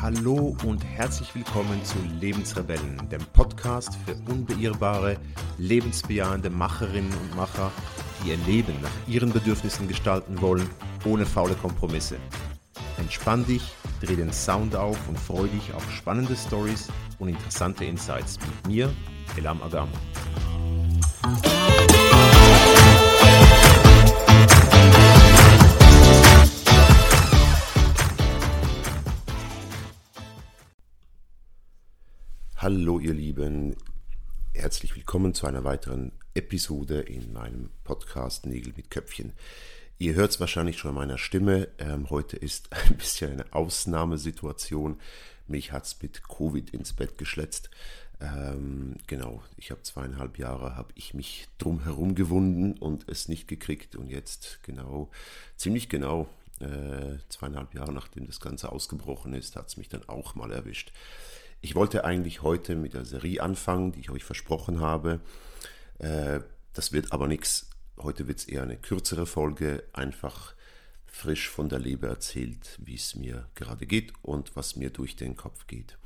Hallo und herzlich willkommen zu Lebensrebellen, dem Podcast für unbeirrbare, lebensbejahende Macherinnen und Macher, die ihr Leben nach ihren Bedürfnissen gestalten wollen, ohne faule Kompromisse. Entspann dich, dreh den Sound auf und freu dich auf spannende Stories und interessante Insights mit mir, Elam Agam. Hallo ihr Lieben, herzlich willkommen zu einer weiteren Episode in meinem Podcast Nägel mit Köpfchen. Ihr hört es wahrscheinlich schon an meiner Stimme. Ähm, heute ist ein bisschen eine Ausnahmesituation. Mich hat es mit Covid ins Bett geschletzt. Ähm, genau, ich habe zweieinhalb Jahre, habe ich mich drum herum gewunden und es nicht gekriegt. Und jetzt genau, ziemlich genau, äh, zweieinhalb Jahre nachdem das Ganze ausgebrochen ist, hat es mich dann auch mal erwischt. Ich wollte eigentlich heute mit der Serie anfangen, die ich euch versprochen habe. Äh, das wird aber nichts Heute wird es eher eine kürzere Folge, einfach frisch von der Leber erzählt, wie es mir gerade geht und was mir durch den Kopf geht.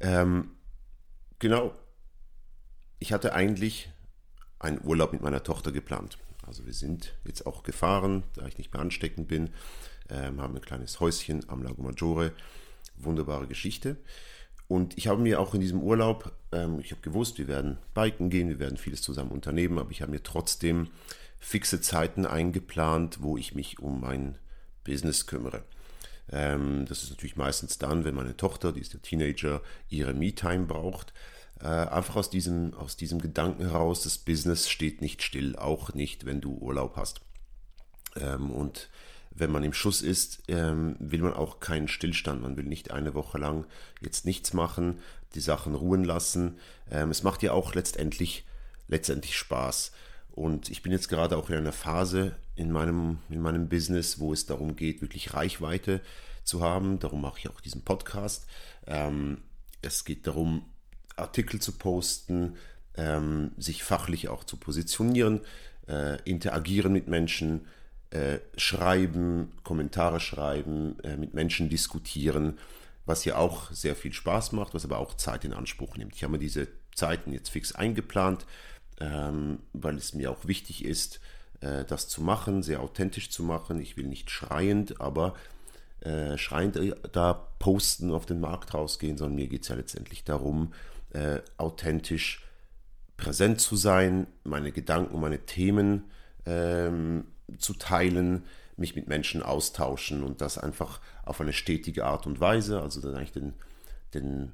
Ähm, genau, ich hatte eigentlich einen Urlaub mit meiner Tochter geplant. Also wir sind jetzt auch gefahren, da ich nicht mehr ansteckend bin, ähm, haben ein kleines Häuschen am Lago Maggiore. Wunderbare Geschichte. Und ich habe mir auch in diesem Urlaub, ähm, ich habe gewusst, wir werden biken gehen, wir werden vieles zusammen unternehmen, aber ich habe mir trotzdem fixe Zeiten eingeplant, wo ich mich um mein Business kümmere. Ähm, das ist natürlich meistens dann, wenn meine Tochter, die ist der Teenager, ihre Me-Time braucht. Äh, einfach aus diesem, aus diesem Gedanken heraus, das Business steht nicht still, auch nicht, wenn du Urlaub hast. Ähm, und wenn man im Schuss ist, ähm, will man auch keinen Stillstand. Man will nicht eine Woche lang jetzt nichts machen, die Sachen ruhen lassen. Ähm, es macht ja auch letztendlich, letztendlich Spaß. Und ich bin jetzt gerade auch in einer Phase in meinem, in meinem Business, wo es darum geht, wirklich Reichweite zu haben. Darum mache ich auch diesen Podcast. Ähm, es geht darum, Artikel zu posten, sich fachlich auch zu positionieren, äh, interagieren mit Menschen, äh, schreiben, Kommentare schreiben, äh, mit Menschen diskutieren, was ja auch sehr viel Spaß macht, was aber auch Zeit in Anspruch nimmt. Ich habe mir diese Zeiten jetzt fix eingeplant, ähm, weil es mir auch wichtig ist, äh, das zu machen, sehr authentisch zu machen. Ich will nicht schreiend, aber äh, schreiend da posten, auf den Markt rausgehen, sondern mir geht es ja letztendlich darum, äh, authentisch präsent zu sein, meine Gedanken, meine Themen ähm, zu teilen, mich mit Menschen austauschen und das einfach auf eine stetige Art und Weise, also dann eigentlich den, den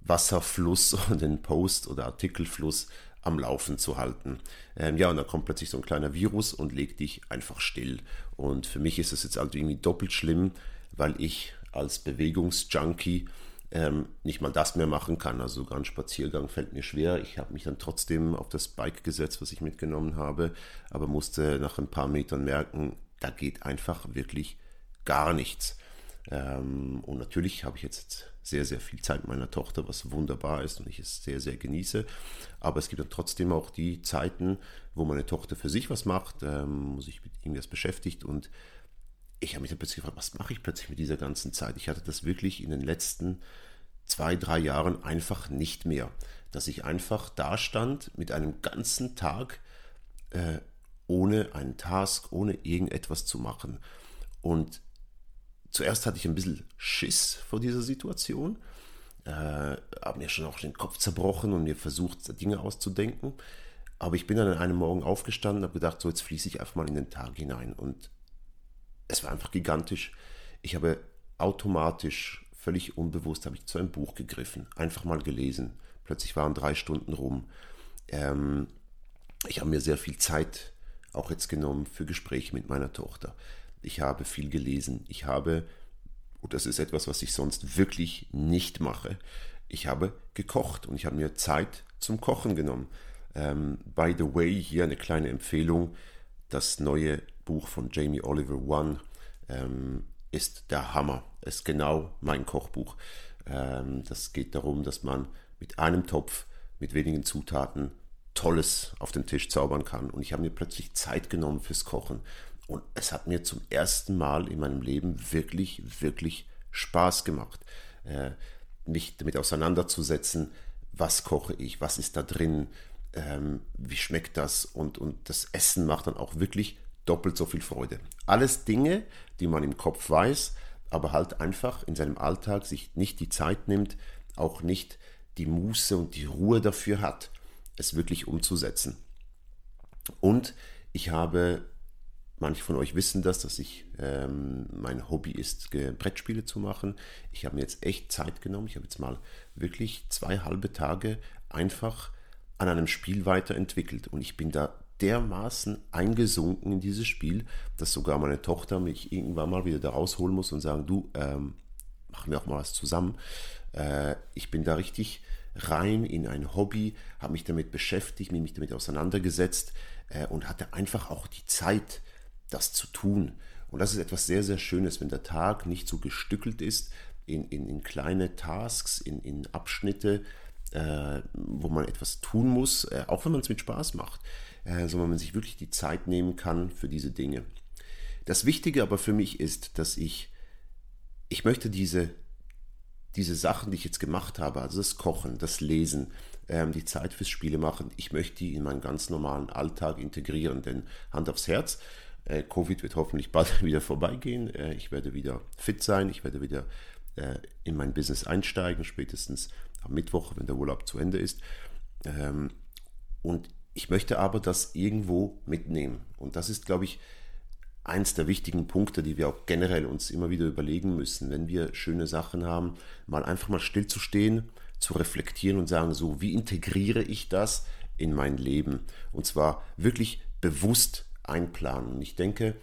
Wasserfluss oder den Post- oder Artikelfluss am Laufen zu halten. Ähm, ja, und dann kommt plötzlich so ein kleiner Virus und legt dich einfach still. Und für mich ist es jetzt also irgendwie doppelt schlimm, weil ich als Bewegungsjunkie ähm, nicht mal das mehr machen kann. Also sogar ein Spaziergang fällt mir schwer. Ich habe mich dann trotzdem auf das Bike gesetzt, was ich mitgenommen habe, aber musste nach ein paar Metern merken, da geht einfach wirklich gar nichts. Ähm, und natürlich habe ich jetzt sehr, sehr viel Zeit mit meiner Tochter, was wunderbar ist und ich es sehr, sehr genieße. Aber es gibt dann trotzdem auch die Zeiten, wo meine Tochter für sich was macht, ähm, wo sich mit irgendwas beschäftigt und ich habe mich dann plötzlich gefragt, was mache ich plötzlich mit dieser ganzen Zeit? Ich hatte das wirklich in den letzten zwei, drei Jahren einfach nicht mehr. Dass ich einfach da stand mit einem ganzen Tag äh, ohne einen Task, ohne irgendetwas zu machen. Und zuerst hatte ich ein bisschen Schiss vor dieser Situation, äh, habe mir schon auch den Kopf zerbrochen und mir versucht, Dinge auszudenken. Aber ich bin dann an einem Morgen aufgestanden und habe gedacht, so jetzt fließe ich einfach mal in den Tag hinein. Und es war einfach gigantisch. Ich habe automatisch, völlig unbewusst, habe ich zu einem Buch gegriffen, einfach mal gelesen. Plötzlich waren drei Stunden rum. Ähm, ich habe mir sehr viel Zeit auch jetzt genommen für Gespräche mit meiner Tochter. Ich habe viel gelesen. Ich habe, und das ist etwas, was ich sonst wirklich nicht mache, ich habe gekocht und ich habe mir Zeit zum Kochen genommen. Ähm, by the way, hier eine kleine Empfehlung. Das neue Buch von Jamie Oliver One ähm, ist der Hammer. Ist genau mein Kochbuch. Ähm, das geht darum, dass man mit einem Topf, mit wenigen Zutaten Tolles auf den Tisch zaubern kann. Und ich habe mir plötzlich Zeit genommen fürs Kochen. Und es hat mir zum ersten Mal in meinem Leben wirklich, wirklich Spaß gemacht, äh, mich damit auseinanderzusetzen, was koche ich, was ist da drin, ähm, wie schmeckt das und, und das Essen macht dann auch wirklich doppelt so viel Freude. Alles Dinge, die man im Kopf weiß, aber halt einfach in seinem Alltag sich nicht die Zeit nimmt, auch nicht die Muße und die Ruhe dafür hat, es wirklich umzusetzen. Und ich habe, manche von euch wissen das, dass ich ähm, mein Hobby ist, Brettspiele zu machen. Ich habe mir jetzt echt Zeit genommen. Ich habe jetzt mal wirklich zwei halbe Tage einfach an einem Spiel weiterentwickelt und ich bin da dermaßen eingesunken in dieses Spiel, dass sogar meine Tochter mich irgendwann mal wieder da rausholen muss und sagen, du, ähm, machen wir auch mal was zusammen. Äh, ich bin da richtig rein in ein Hobby, habe mich damit beschäftigt, mich damit auseinandergesetzt äh, und hatte einfach auch die Zeit, das zu tun. Und das ist etwas sehr, sehr Schönes, wenn der Tag nicht so gestückelt ist in, in, in kleine Tasks, in, in Abschnitte, äh, wo man etwas tun muss, äh, auch wenn man es mit Spaß macht, äh, sondern man sich wirklich die Zeit nehmen kann für diese Dinge. Das Wichtige aber für mich ist, dass ich, ich möchte diese diese Sachen, die ich jetzt gemacht habe, also das Kochen, das Lesen, ähm, die Zeit fürs Spiele machen, ich möchte die in meinen ganz normalen Alltag integrieren. Denn Hand aufs Herz, äh, Covid wird hoffentlich bald wieder vorbeigehen. Äh, ich werde wieder fit sein, ich werde wieder äh, in mein Business einsteigen, spätestens am Mittwoch, wenn der Urlaub zu Ende ist. Ähm, und ich möchte aber das irgendwo mitnehmen. Und das ist, glaube ich, eins der wichtigen Punkte, die wir auch generell uns immer wieder überlegen müssen, wenn wir schöne Sachen haben, mal einfach mal stillzustehen, zu reflektieren und sagen, so, wie integriere ich das in mein Leben? Und zwar wirklich bewusst einplanen. Und ich denke,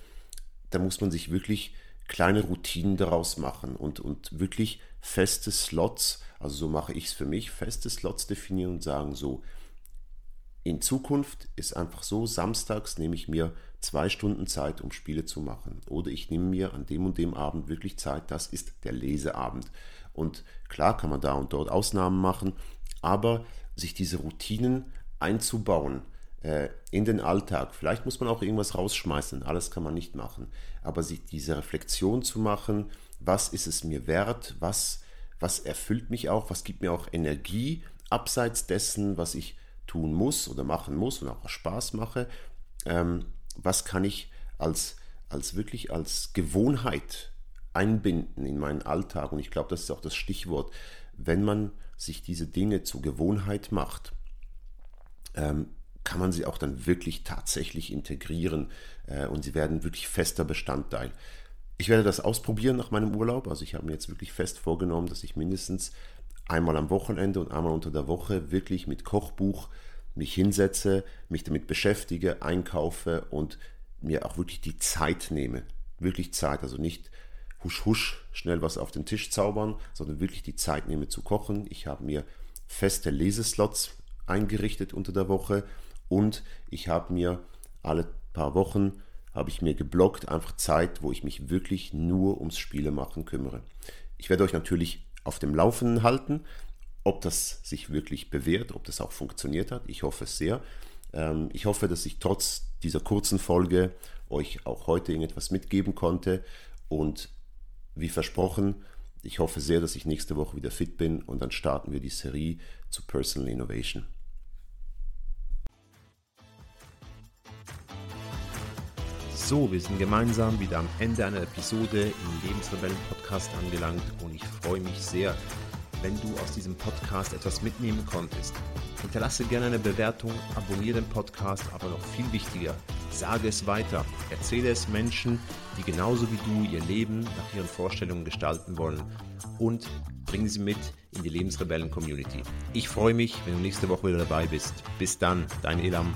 da muss man sich wirklich kleine Routinen daraus machen und, und wirklich feste Slots, also so mache ich es für mich, feste Slots definieren und sagen, so, in Zukunft ist einfach so, samstags nehme ich mir zwei Stunden Zeit, um Spiele zu machen. Oder ich nehme mir an dem und dem Abend wirklich Zeit, das ist der Leseabend. Und klar kann man da und dort Ausnahmen machen, aber sich diese Routinen einzubauen äh, in den Alltag. Vielleicht muss man auch irgendwas rausschmeißen, alles kann man nicht machen. Aber sich diese Reflexion zu machen, was ist es mir wert, was, was erfüllt mich auch, was gibt mir auch Energie, abseits dessen, was ich tun muss oder machen muss und auch Spaß mache. Ähm, was kann ich als, als wirklich als Gewohnheit einbinden in meinen Alltag. Und ich glaube, das ist auch das Stichwort. Wenn man sich diese Dinge zur Gewohnheit macht, ähm, kann man sie auch dann wirklich tatsächlich integrieren äh, und sie werden wirklich fester Bestandteil. Ich werde das ausprobieren nach meinem Urlaub. Also ich habe mir jetzt wirklich fest vorgenommen, dass ich mindestens einmal am Wochenende und einmal unter der Woche wirklich mit Kochbuch mich hinsetze, mich damit beschäftige, einkaufe und mir auch wirklich die Zeit nehme. Wirklich Zeit, also nicht husch husch schnell was auf den Tisch zaubern, sondern wirklich die Zeit nehme zu kochen. Ich habe mir feste Leseslots eingerichtet unter der Woche und ich habe mir alle paar Wochen habe ich mir geblockt einfach Zeit, wo ich mich wirklich nur ums Spiele machen kümmere. Ich werde euch natürlich auf dem Laufenden halten, ob das sich wirklich bewährt, ob das auch funktioniert hat. Ich hoffe es sehr. Ähm, ich hoffe, dass ich trotz dieser kurzen Folge euch auch heute irgendetwas mitgeben konnte. Und wie versprochen, ich hoffe sehr, dass ich nächste Woche wieder fit bin und dann starten wir die Serie zu Personal Innovation. So, wir sind gemeinsam wieder am Ende einer Episode im Lebensrebellen Podcast angelangt und ich freue mich sehr, wenn du aus diesem Podcast etwas mitnehmen konntest. Hinterlasse gerne eine Bewertung, abonniere den Podcast, aber noch viel wichtiger, sage es weiter. Erzähle es Menschen, die genauso wie du ihr Leben nach ihren Vorstellungen gestalten wollen und bringe sie mit in die Lebensrebellen-Community. Ich freue mich, wenn du nächste Woche wieder dabei bist. Bis dann, dein Elam.